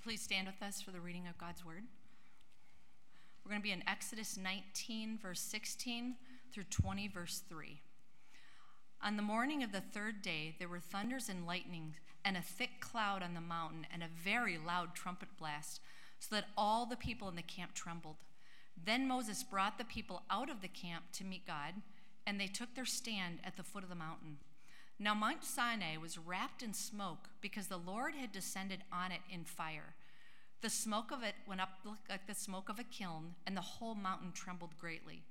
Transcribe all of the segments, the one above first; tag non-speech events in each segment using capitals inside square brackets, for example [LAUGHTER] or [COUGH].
you please stand with us for the reading of God's word? We're going to be in Exodus 19, verse 16 through 20, verse 3. On the morning of the third day, there were thunders and lightning, and a thick cloud on the mountain, and a very loud trumpet blast, so that all the people in the camp trembled. Then Moses brought the people out of the camp to meet God, and they took their stand at the foot of the mountain. Now, Mount Sinai was wrapped in smoke because the Lord had descended on it in fire. The smoke of it went up like the smoke of a kiln, and the whole mountain trembled greatly.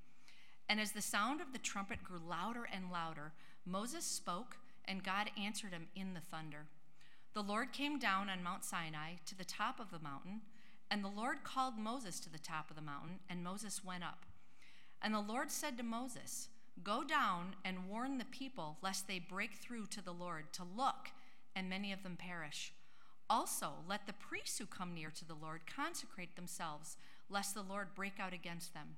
And as the sound of the trumpet grew louder and louder, Moses spoke, and God answered him in the thunder. The Lord came down on Mount Sinai to the top of the mountain, and the Lord called Moses to the top of the mountain, and Moses went up. And the Lord said to Moses, Go down and warn the people, lest they break through to the Lord to look, and many of them perish. Also, let the priests who come near to the Lord consecrate themselves, lest the Lord break out against them.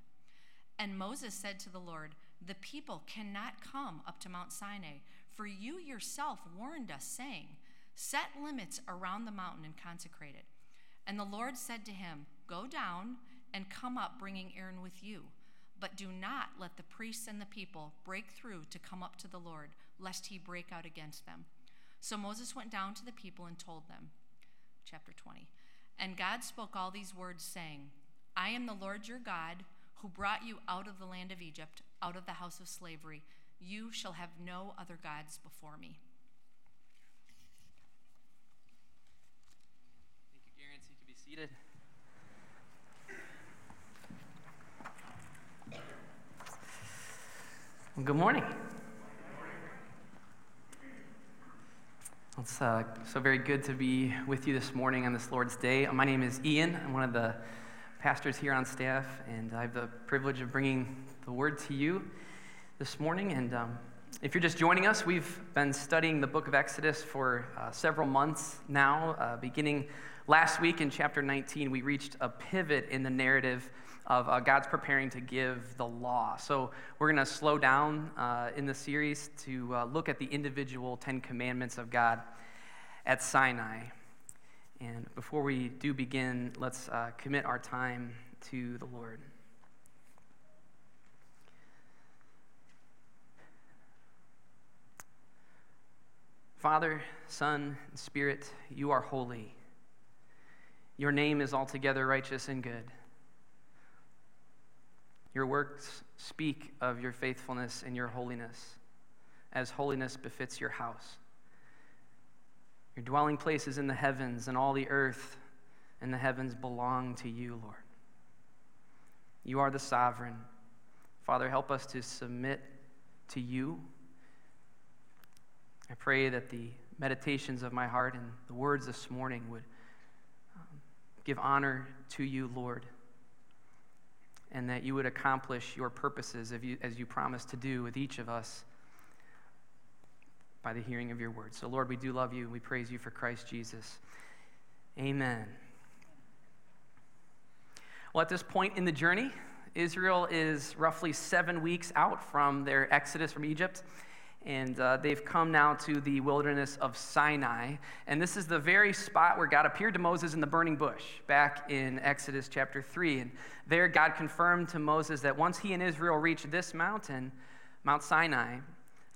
And Moses said to the Lord, The people cannot come up to Mount Sinai, for you yourself warned us, saying, Set limits around the mountain and consecrate it. And the Lord said to him, Go down and come up, bringing Aaron with you. But do not let the priests and the people break through to come up to the Lord, lest he break out against them. So Moses went down to the people and told them. Chapter 20. And God spoke all these words, saying, I am the Lord your God, who brought you out of the land of Egypt, out of the house of slavery. You shall have no other gods before me. Thank you, Garen. You can be seated. Good morning. It's uh, so very good to be with you this morning on this Lord's Day. My name is Ian. I'm one of the pastors here on staff, and I have the privilege of bringing the word to you this morning. And um, if you're just joining us, we've been studying the book of Exodus for uh, several months now. Uh, beginning last week in chapter 19, we reached a pivot in the narrative of uh, God's preparing to give the law. So we're going to slow down uh, in the series to uh, look at the individual Ten Commandments of God at Sinai. And before we do begin, let's uh, commit our time to the Lord. Father, Son, and Spirit, you are holy. Your name is altogether righteous and good. Your works speak of your faithfulness and your holiness, as holiness befits your house. Your dwelling place is in the heavens, and all the earth and the heavens belong to you, Lord. You are the sovereign. Father, help us to submit to you. I pray that the meditations of my heart and the words this morning would um, give honor to you, Lord and that you would accomplish your purposes you, as you promised to do with each of us by the hearing of your word. So, Lord, we do love you. We praise you for Christ Jesus. Amen. Well, at this point in the journey, Israel is roughly seven weeks out from their exodus from Egypt. And uh, they've come now to the wilderness of Sinai. And this is the very spot where God appeared to Moses in the burning bush back in Exodus chapter 3. And there, God confirmed to Moses that once he and Israel reached this mountain, Mount Sinai,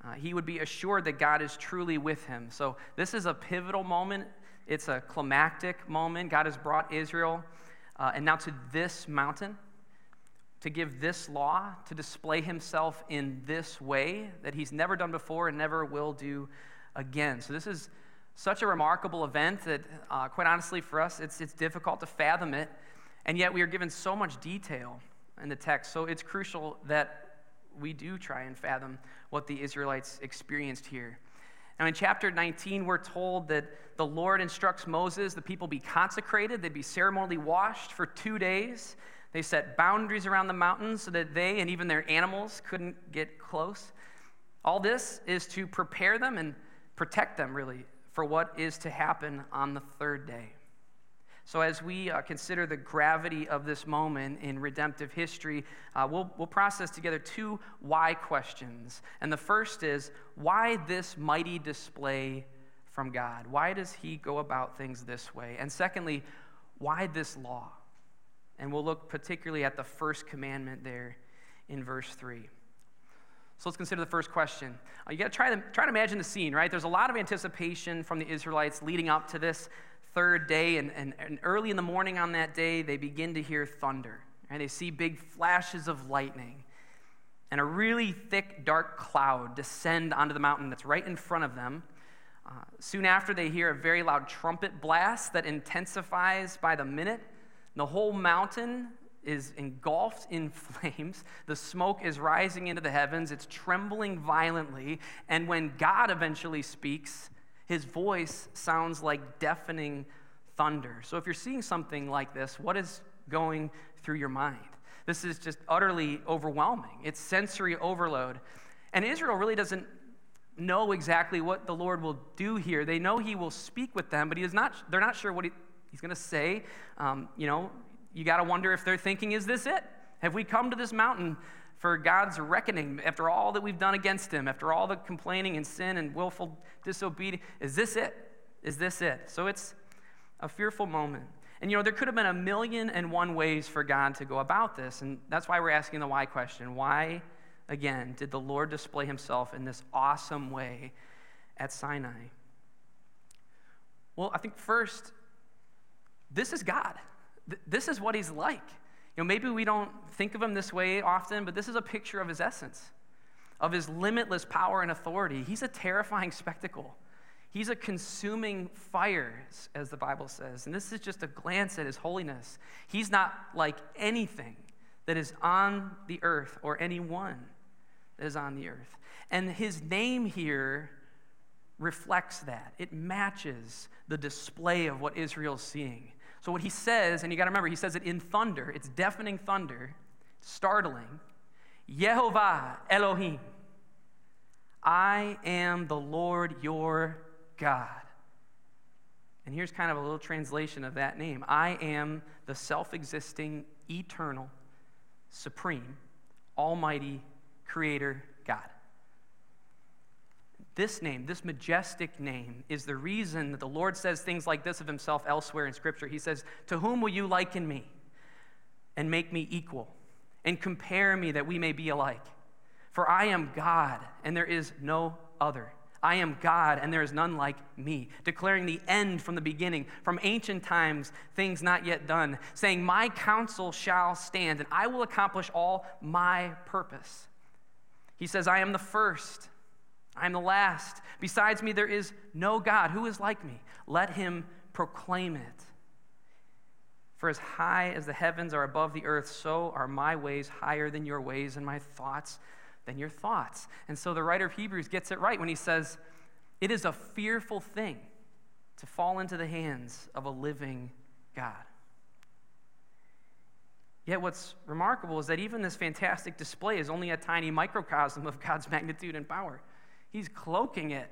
uh, he would be assured that God is truly with him. So, this is a pivotal moment. It's a climactic moment. God has brought Israel uh, and now to this mountain to give this law, to display himself in this way that he's never done before and never will do again. So, this is such a remarkable event that, uh, quite honestly, for us, it's, it's difficult to fathom it. And yet, we are given so much detail in the text. So, it's crucial that we do try and fathom what the Israelites experienced here. Now, in chapter 19, we're told that the Lord instructs Moses the people be consecrated, they'd be ceremonially washed for two days. They set boundaries around the mountains so that they and even their animals couldn't get close. All this is to prepare them and protect them, really, for what is to happen on the third day. So, as we uh, consider the gravity of this moment in redemptive history, uh, we'll, we'll process together two why questions. And the first is why this mighty display from God? Why does he go about things this way? And secondly, why this law? And we'll look particularly at the first commandment there in verse 3. So let's consider the first question. Uh, you got to try to try to imagine the scene, right? There's a lot of anticipation from the Israelites leading up to this third day, and, and, and early in the morning on that day, they begin to hear thunder. Right? They see big flashes of lightning and a really thick, dark cloud descend onto the mountain that's right in front of them. Uh, soon after, they hear a very loud trumpet blast that intensifies by the minute. The whole mountain is engulfed in [LAUGHS] flames. The smoke is rising into the heavens. It's trembling violently. And when God eventually speaks, his voice sounds like deafening thunder. So if you're seeing something like this, what is going through your mind? This is just utterly overwhelming. It's sensory overload. And Israel really doesn't know exactly what the Lord will do here. They know he will speak with them, but he is not, they're not sure what he, he's going to say. Um, you know, you got to wonder if they're thinking, is this it? Have we come to this mountain for God's reckoning after all that we've done against him, after all the complaining and sin and willful disobedience? Is this it? Is this it? So it's a fearful moment. And you know, there could have been a million and one ways for God to go about this. And that's why we're asking the why question. Why, again, did the Lord display himself in this awesome way at Sinai? Well, I think first, this is God. This is what he's like. You know, maybe we don't think of him this way often, but this is a picture of his essence, of his limitless power and authority. He's a terrifying spectacle. He's a consuming fire, as the Bible says. And this is just a glance at his holiness. He's not like anything that is on the earth or anyone that is on the earth. And his name here reflects that. It matches the display of what Israel's seeing. So, what he says, and you got to remember, he says it in thunder, it's deafening thunder, startling. Yehovah Elohim, I am the Lord your God. And here's kind of a little translation of that name I am the self existing, eternal, supreme, almighty creator God. This name, this majestic name, is the reason that the Lord says things like this of himself elsewhere in Scripture. He says, To whom will you liken me and make me equal and compare me that we may be alike? For I am God and there is no other. I am God and there is none like me, declaring the end from the beginning, from ancient times, things not yet done, saying, My counsel shall stand and I will accomplish all my purpose. He says, I am the first I am the last. Besides me, there is no God. Who is like me? Let him proclaim it. For as high as the heavens are above the earth, so are my ways higher than your ways, and my thoughts than your thoughts. And so the writer of Hebrews gets it right when he says, It is a fearful thing to fall into the hands of a living God. Yet, what's remarkable is that even this fantastic display is only a tiny microcosm of God's magnitude and power. He's cloaking it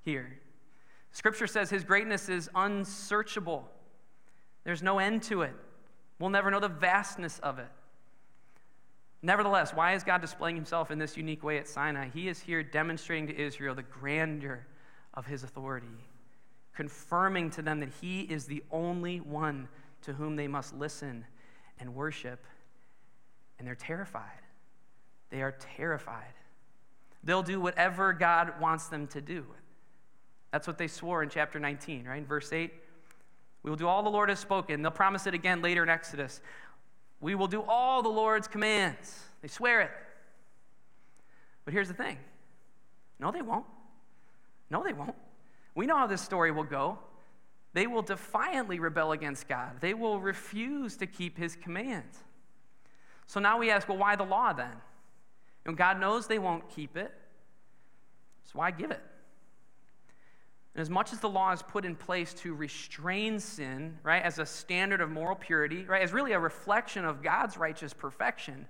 here. Scripture says his greatness is unsearchable, there's no end to it. We'll never know the vastness of it. Nevertheless, why is God displaying himself in this unique way at Sinai? He is here demonstrating to Israel the grandeur of his authority, confirming to them that he is the only one to whom they must listen and worship. And they're terrified. They are terrified. They'll do whatever God wants them to do. That's what they swore in chapter 19, right? In verse 8, we will do all the Lord has spoken. They'll promise it again later in Exodus. We will do all the Lord's commands. They swear it. But here's the thing no, they won't. No, they won't. We know how this story will go. They will defiantly rebel against God, they will refuse to keep his commands. So now we ask, well, why the law then? And God knows they won't keep it, so why give it? And as much as the law is put in place to restrain sin, right, as a standard of moral purity, right, as really a reflection of God's righteous perfection,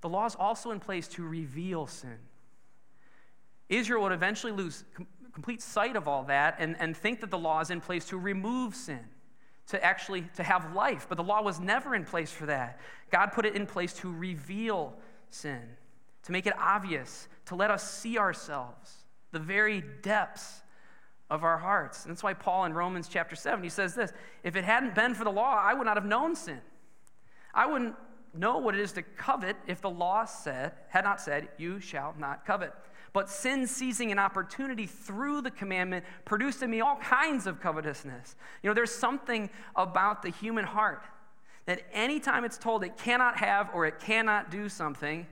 the law is also in place to reveal sin. Israel would eventually lose com- complete sight of all that and, and think that the law is in place to remove sin, to actually to have life. But the law was never in place for that. God put it in place to reveal sin, to make it obvious, to let us see ourselves, the very depths of our hearts. And that's why Paul in Romans chapter 7, he says this If it hadn't been for the law, I would not have known sin. I wouldn't know what it is to covet if the law said, had not said, You shall not covet. But sin seizing an opportunity through the commandment produced in me all kinds of covetousness. You know, there's something about the human heart that anytime it's told it cannot have or it cannot do something,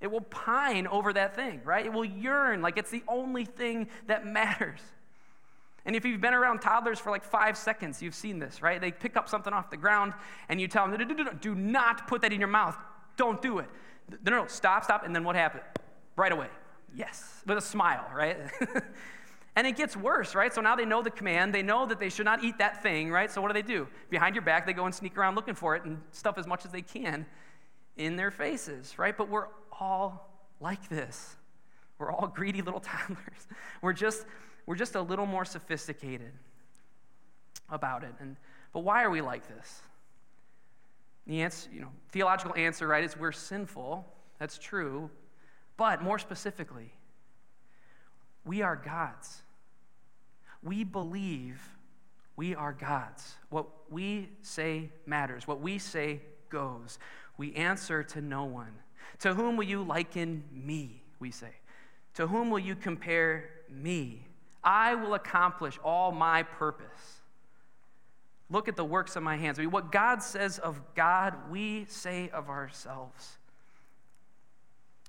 it will pine over that thing, right? It will yearn like it's the only thing that matters. And if you've been around toddlers for like five seconds, you've seen this, right? They pick up something off the ground and you tell them, do not put that in your mouth. Don't do it. No, no, no, stop, stop. And then what happened? Right away. Yes, with a smile, right? [LAUGHS] and it gets worse, right? So now they know the command. They know that they should not eat that thing, right? So what do they do? Behind your back, they go and sneak around looking for it and stuff as much as they can in their faces, right? But we're all like this. We're all greedy little [LAUGHS] toddlers. We're just we're just a little more sophisticated about it. And, but why are we like this? The answer, you know, theological answer, right, is we're sinful. That's true. But more specifically, we are God's. We believe we are God's. What we say matters. What we say goes. We answer to no one. To whom will you liken me? We say. To whom will you compare me? I will accomplish all my purpose. Look at the works of my hands. I mean, what God says of God, we say of ourselves.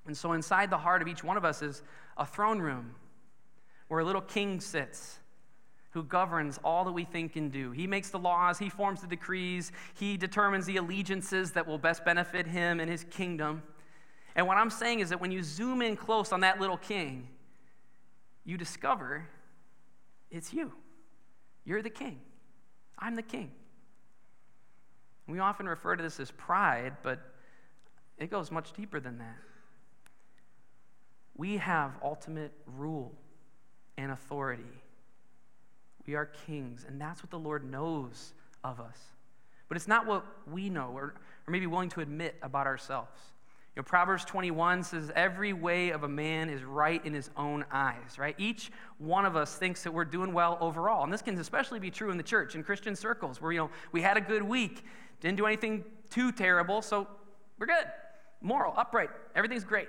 And so, inside the heart of each one of us is a throne room where a little king sits who governs all that we think and do. He makes the laws, he forms the decrees, he determines the allegiances that will best benefit him and his kingdom. And what I'm saying is that when you zoom in close on that little king, you discover it's you. You're the king. I'm the king. We often refer to this as pride, but it goes much deeper than that. We have ultimate rule and authority. We are kings, and that's what the Lord knows of us. But it's not what we know or, or maybe willing to admit about ourselves. You know, Proverbs 21 says, Every way of a man is right in his own eyes, right? Each one of us thinks that we're doing well overall. And this can especially be true in the church, in Christian circles, where, you know, we had a good week, didn't do anything too terrible, so we're good. Moral, upright, everything's great.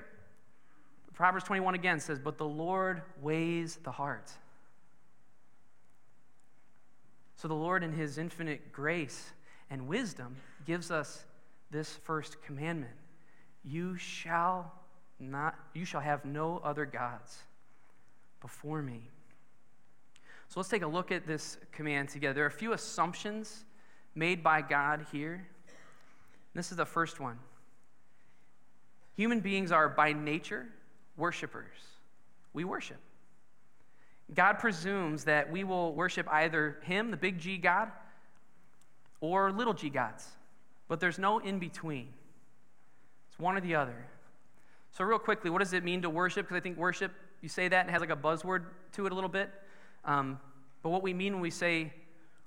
Proverbs 21 again says, But the Lord weighs the heart. So the Lord, in his infinite grace and wisdom, gives us this first commandment you shall not you shall have no other gods before me. So let's take a look at this command together. There are a few assumptions made by God here. This is the first one. Human beings are by nature worshipers. We worship. God presumes that we will worship either Him, the big G God, or little g gods, but there's no in between It's one or the other. So, real quickly, what does it mean to worship? Because I think worship, you say that and it has like a buzzword to it a little bit. Um, but what we mean when we say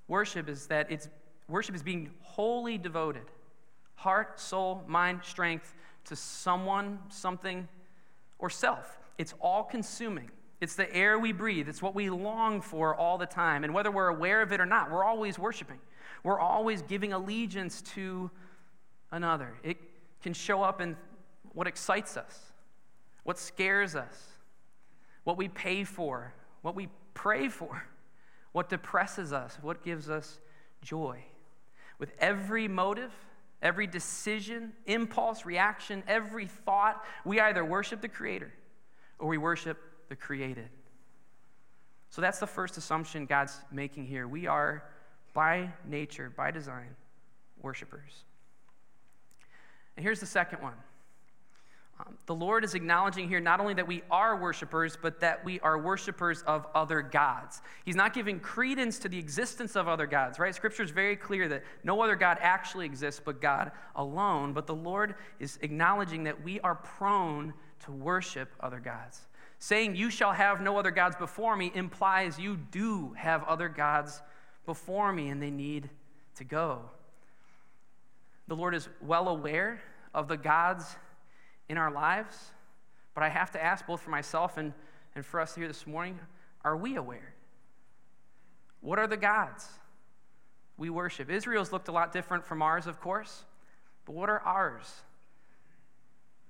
worship is that it's worship is being wholly devoted, heart, soul, mind, strength to someone, something, or self. It's all consuming. It's the air we breathe. It's what we long for all the time. And whether we're aware of it or not, we're always worshiping. We're always giving allegiance to another. It can show up in what excites us, what scares us, what we pay for, what we pray for, [LAUGHS] what depresses us, what gives us joy. With every motive, every decision, impulse, reaction, every thought, we either worship the Creator or we worship the created. So that's the first assumption God's making here. We are, by nature, by design, worshipers. And here's the second one. Um, the Lord is acknowledging here not only that we are worshipers, but that we are worshipers of other gods. He's not giving credence to the existence of other gods, right? Scripture is very clear that no other God actually exists but God alone. But the Lord is acknowledging that we are prone to worship other gods. Saying, You shall have no other gods before me, implies you do have other gods before me, and they need to go. The Lord is well aware of the gods in our lives, but I have to ask both for myself and, and for us here this morning are we aware? What are the gods we worship? Israel's looked a lot different from ours, of course, but what are ours?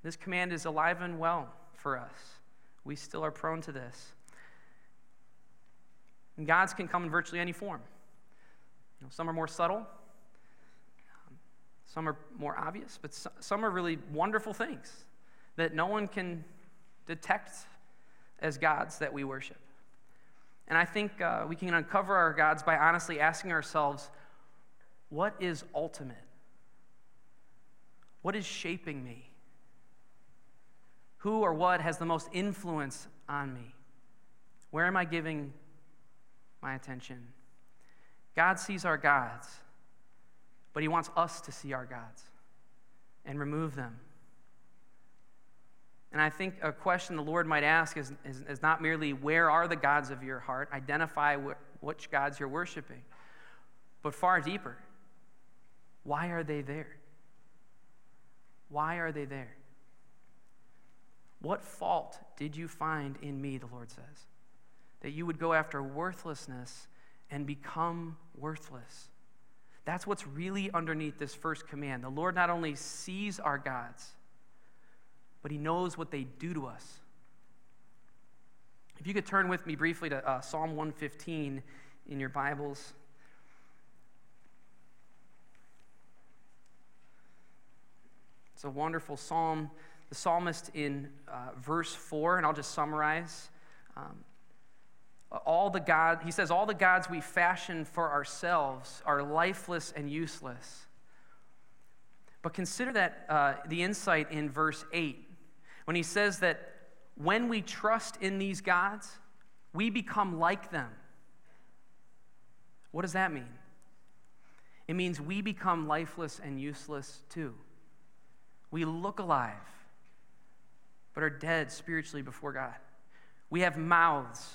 This command is alive and well for us. We still are prone to this. And gods can come in virtually any form. You know, some are more subtle, some are more obvious, but some are really wonderful things that no one can detect as gods that we worship. And I think uh, we can uncover our gods by honestly asking ourselves what is ultimate? What is shaping me? Who or what has the most influence on me? Where am I giving my attention? God sees our gods, but He wants us to see our gods and remove them. And I think a question the Lord might ask is, is, is not merely where are the gods of your heart, identify wh- which gods you're worshiping, but far deeper. Why are they there? Why are they there? What fault did you find in me, the Lord says, that you would go after worthlessness and become worthless? That's what's really underneath this first command. The Lord not only sees our gods, but He knows what they do to us. If you could turn with me briefly to uh, Psalm 115 in your Bibles. It's a wonderful psalm the psalmist in uh, verse 4, and I'll just summarize. Um, all the God, he says, all the gods we fashion for ourselves are lifeless and useless. But consider that uh, the insight in verse 8 when he says that when we trust in these gods, we become like them. What does that mean? It means we become lifeless and useless too. We look alive but are dead spiritually before God. We have mouths,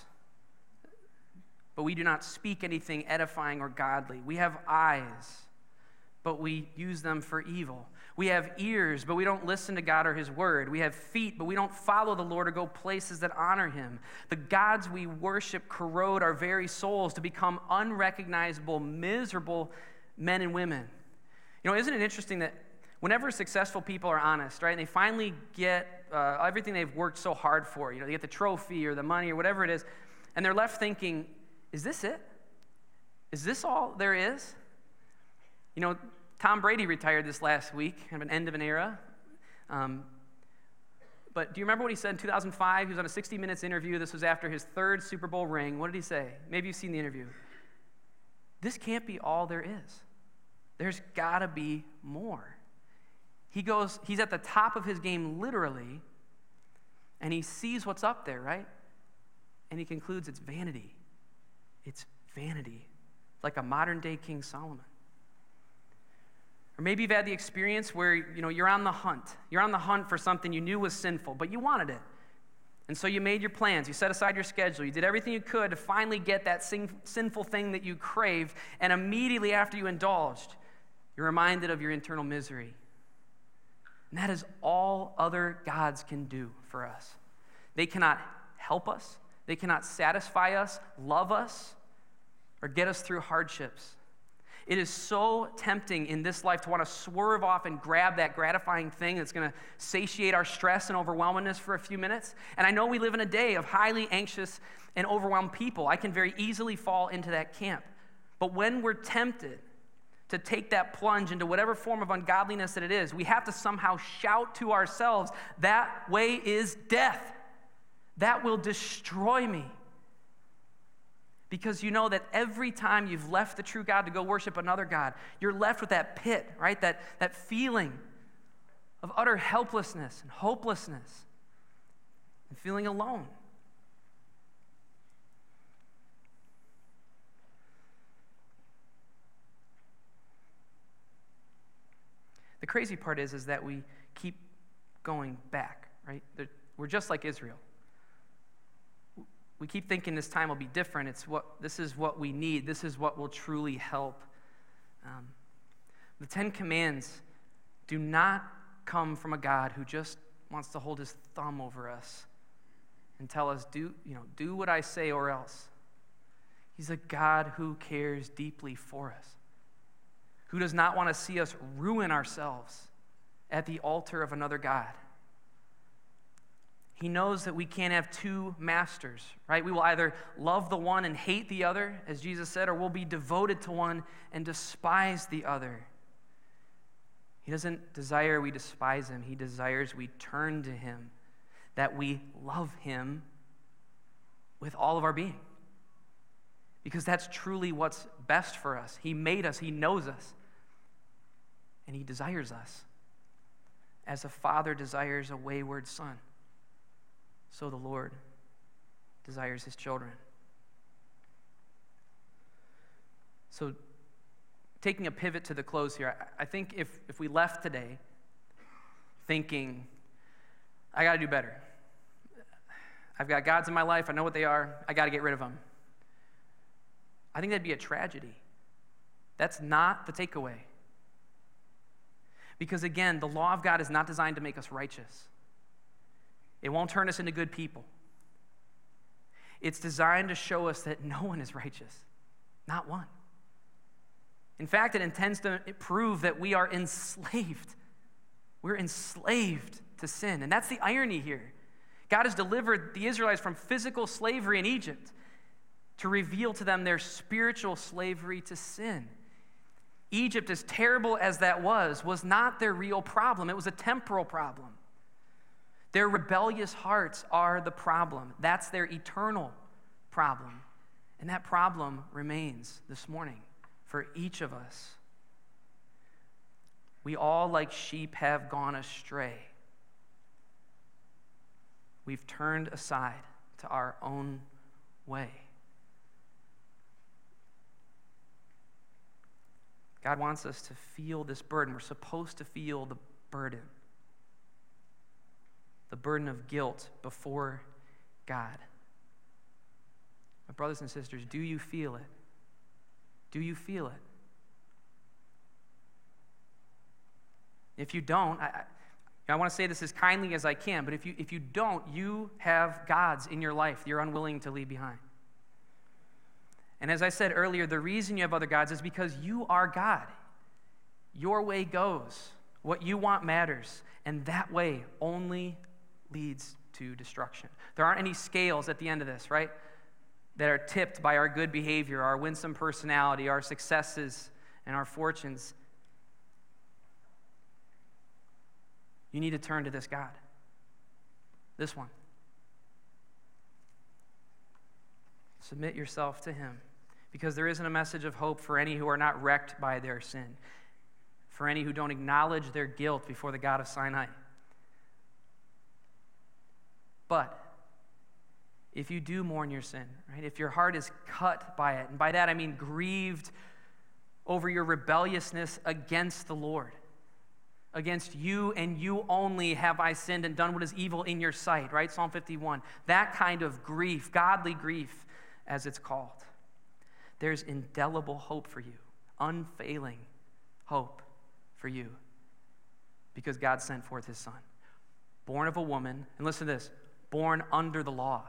but we do not speak anything edifying or godly. We have eyes, but we use them for evil. We have ears, but we don't listen to God or His word. We have feet, but we don't follow the Lord or go places that honor Him. The gods we worship corrode our very souls to become unrecognizable, miserable men and women. You know, isn't it interesting that whenever successful people are honest, right, and they finally get uh, everything they've worked so hard for, you know, they get the trophy or the money or whatever it is, and they're left thinking, is this it? Is this all there is? You know, Tom Brady retired this last week, kind of an end of an era. Um, but do you remember what he said in 2005? He was on a 60 Minutes interview. This was after his third Super Bowl ring. What did he say? Maybe you've seen the interview. This can't be all there is. There's got to be more. He goes, he's at the top of his game literally, and he sees what's up there, right? And he concludes it's vanity. It's vanity. Like a modern day King Solomon. Or maybe you've had the experience where you know you're on the hunt. You're on the hunt for something you knew was sinful, but you wanted it. And so you made your plans, you set aside your schedule, you did everything you could to finally get that sin- sinful thing that you craved, and immediately after you indulged, you're reminded of your internal misery and that is all other gods can do for us. They cannot help us, they cannot satisfy us, love us, or get us through hardships. It is so tempting in this life to want to swerve off and grab that gratifying thing that's going to satiate our stress and overwhelmingness for a few minutes. And I know we live in a day of highly anxious and overwhelmed people. I can very easily fall into that camp. But when we're tempted, to take that plunge into whatever form of ungodliness that it is, we have to somehow shout to ourselves, that way is death. That will destroy me. Because you know that every time you've left the true God to go worship another God, you're left with that pit, right? That, that feeling of utter helplessness and hopelessness and feeling alone. The crazy part is, is that we keep going back, right? We're just like Israel. We keep thinking this time will be different. It's what, this is what we need. This is what will truly help. Um, the Ten Commands do not come from a God who just wants to hold his thumb over us and tell us, do, you know, do what I say or else. He's a God who cares deeply for us, who does not want to see us ruin ourselves at the altar of another God. He knows that we can't have two masters, right? We will either love the one and hate the other, as Jesus said, or we'll be devoted to one and despise the other. He doesn't desire we despise him, he desires we turn to him, that we love him with all of our being. Because that's truly what's best for us. He made us, he knows us, and he desires us. As a father desires a wayward son so the Lord desires his children. So, taking a pivot to the close here, I think if, if we left today thinking, I got to do better, I've got gods in my life, I know what they are, I got to get rid of them, I think that'd be a tragedy. That's not the takeaway. Because again, the law of God is not designed to make us righteous. It won't turn us into good people. It's designed to show us that no one is righteous, not one. In fact, it intends to prove that we are enslaved. We're enslaved to sin. And that's the irony here. God has delivered the Israelites from physical slavery in Egypt to reveal to them their spiritual slavery to sin. Egypt, as terrible as that was, was not their real problem, it was a temporal problem. Their rebellious hearts are the problem. That's their eternal problem. And that problem remains this morning for each of us. We all, like sheep, have gone astray. We've turned aside to our own way. God wants us to feel this burden. We're supposed to feel the burden the burden of guilt before God. My brothers and sisters, do you feel it? Do you feel it? If you don't, I, I want to say this as kindly as I can, but if you, if you don't, you have gods in your life you're unwilling to leave behind. And as I said earlier, the reason you have other gods is because you are God. Your way goes. What you want matters. And that way only leads to destruction. There aren't any scales at the end of this, right? That are tipped by our good behavior, our winsome personality, our successes, and our fortunes. You need to turn to this God. This one. Submit yourself to Him because there isn't a message of hope for any who are not wrecked by their sin, for any who don't acknowledge their guilt before the God of Sinai. But if you do mourn your sin, right, if your heart is cut by it, and by that I mean grieved over your rebelliousness against the Lord, against you and you only have I sinned and done what is evil in your sight, right? Psalm 51. That kind of grief, godly grief, as it's called. There's indelible hope for you, unfailing hope for you, because God sent forth his Son, born of a woman, and listen to this born under the law,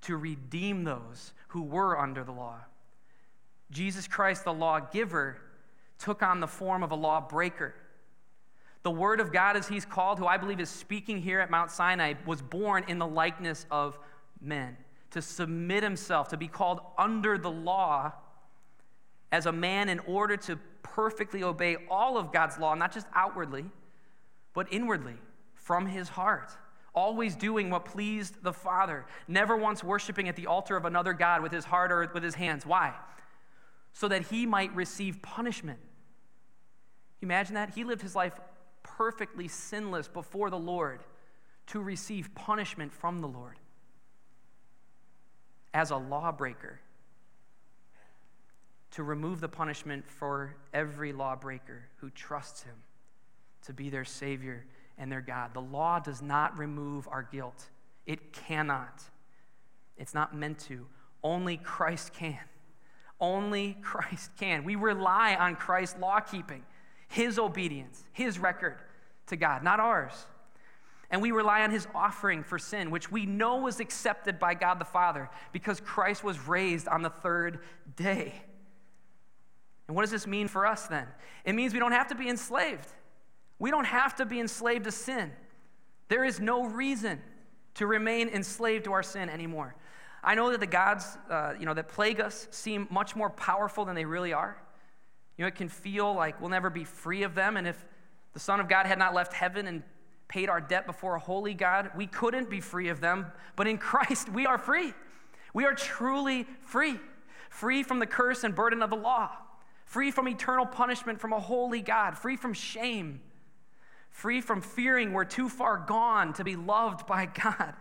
to redeem those who were under the law. Jesus Christ, the lawgiver, took on the form of a lawbreaker. The Word of God, as He's called, who I believe is speaking here at Mount Sinai, was born in the likeness of men, to submit Himself, to be called under the law as a man in order to perfectly obey all of God's law, not just outwardly, but inwardly, from His heart always doing what pleased the Father, never once worshiping at the altar of another God with his heart or with his hands. Why? So that he might receive punishment. Imagine that? He lived his life perfectly sinless before the Lord to receive punishment from the Lord as a lawbreaker. To remove the punishment for every lawbreaker who trusts him to be their Savior and their God. The law does not remove our guilt, it cannot. It's not meant to. Only Christ can. Only Christ can. We rely on Christ's law keeping, his obedience, his record to God, not ours. And we rely on his offering for sin, which we know was accepted by God the Father because Christ was raised on the third day. And what does this mean for us then? It means we don't have to be enslaved. We don't have to be enslaved to sin. There is no reason to remain enslaved to our sin anymore. I know that the gods, uh, you know, that plague us seem much more powerful than they really are. You know, it can feel like we'll never be free of them. And if the Son of God had not left heaven and paid our debt before a holy God, we couldn't be free of them. But in Christ, we are free. We are truly free, free from the curse and burden of the law, free from eternal punishment from a holy God, free from shame, free from fearing we're too far gone to be loved by [LAUGHS] God.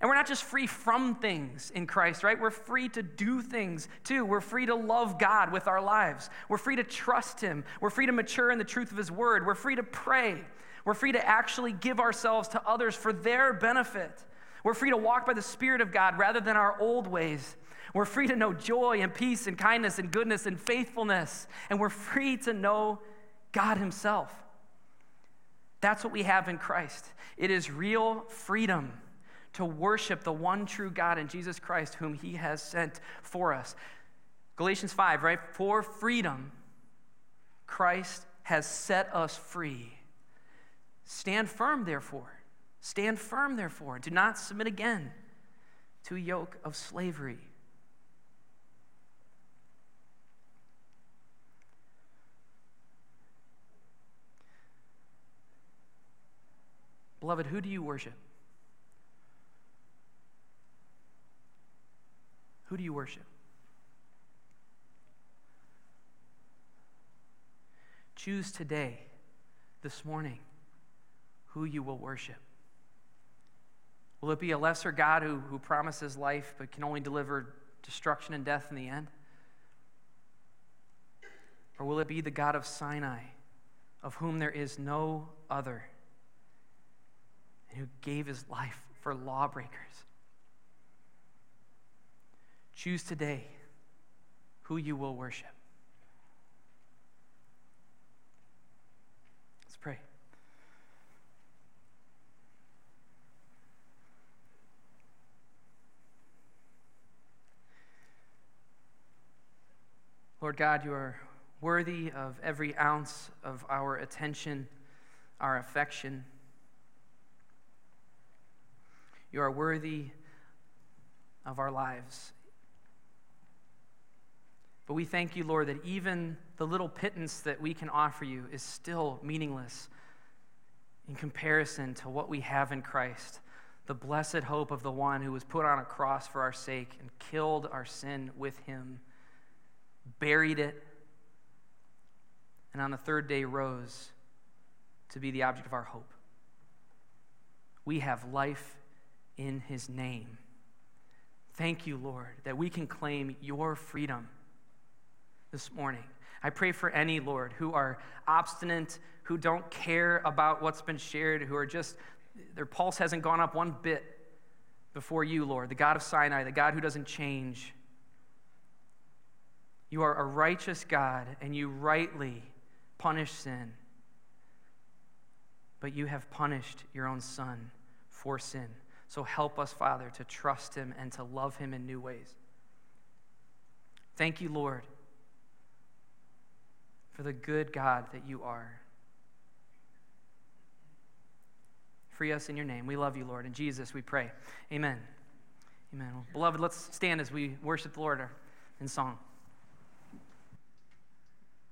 And we're not just free from things in Christ, right? We're free to do things too. We're free to love God with our lives. We're free to trust Him. We're free to mature in the truth of His Word. We're free to pray. We're free to actually give ourselves to others for their benefit. We're free to walk by the Spirit of God rather than our old ways. We're free to know joy and peace and kindness and goodness and faithfulness. And we're free to know God Himself. That's what we have in Christ. It is real freedom to worship the one true God in Jesus Christ, whom He has sent for us. Galatians 5, right? For freedom, Christ has set us free. Stand firm, therefore. Stand firm, therefore. Do not submit again to a yoke of slavery. Beloved, who do you worship? Who do you worship? Choose today, this morning who you will worship. Will it be a lesser God who, who promises life but can only deliver destruction and death in the end? Or will it be the God of Sinai, of whom there is no other, and who gave his life for lawbreakers? Choose today who you will worship. Let's pray. Lord God, you are worthy of every ounce of our attention, our affection. You are worthy of our lives. But we thank you, Lord, that even the little pittance that we can offer you is still meaningless in comparison to what we have in Christ the blessed hope of the one who was put on a cross for our sake and killed our sin with him buried it, and on the third day rose to be the object of our hope. We have life in his name. Thank you, Lord, that we can claim your freedom this morning. I pray for any, Lord, who are obstinate, who don't care about what's been shared, who are just, their pulse hasn't gone up one bit before you, Lord, the God of Sinai, the God who doesn't change. You are a righteous God, and you rightly punish sin. But you have punished your own Son for sin. So help us, Father, to trust him and to love him in new ways. Thank you, Lord, for the good God that you are. Free us in your name. We love you, Lord. In Jesus, we pray. Amen. Amen. Well, beloved, let's stand as we worship the Lord in song.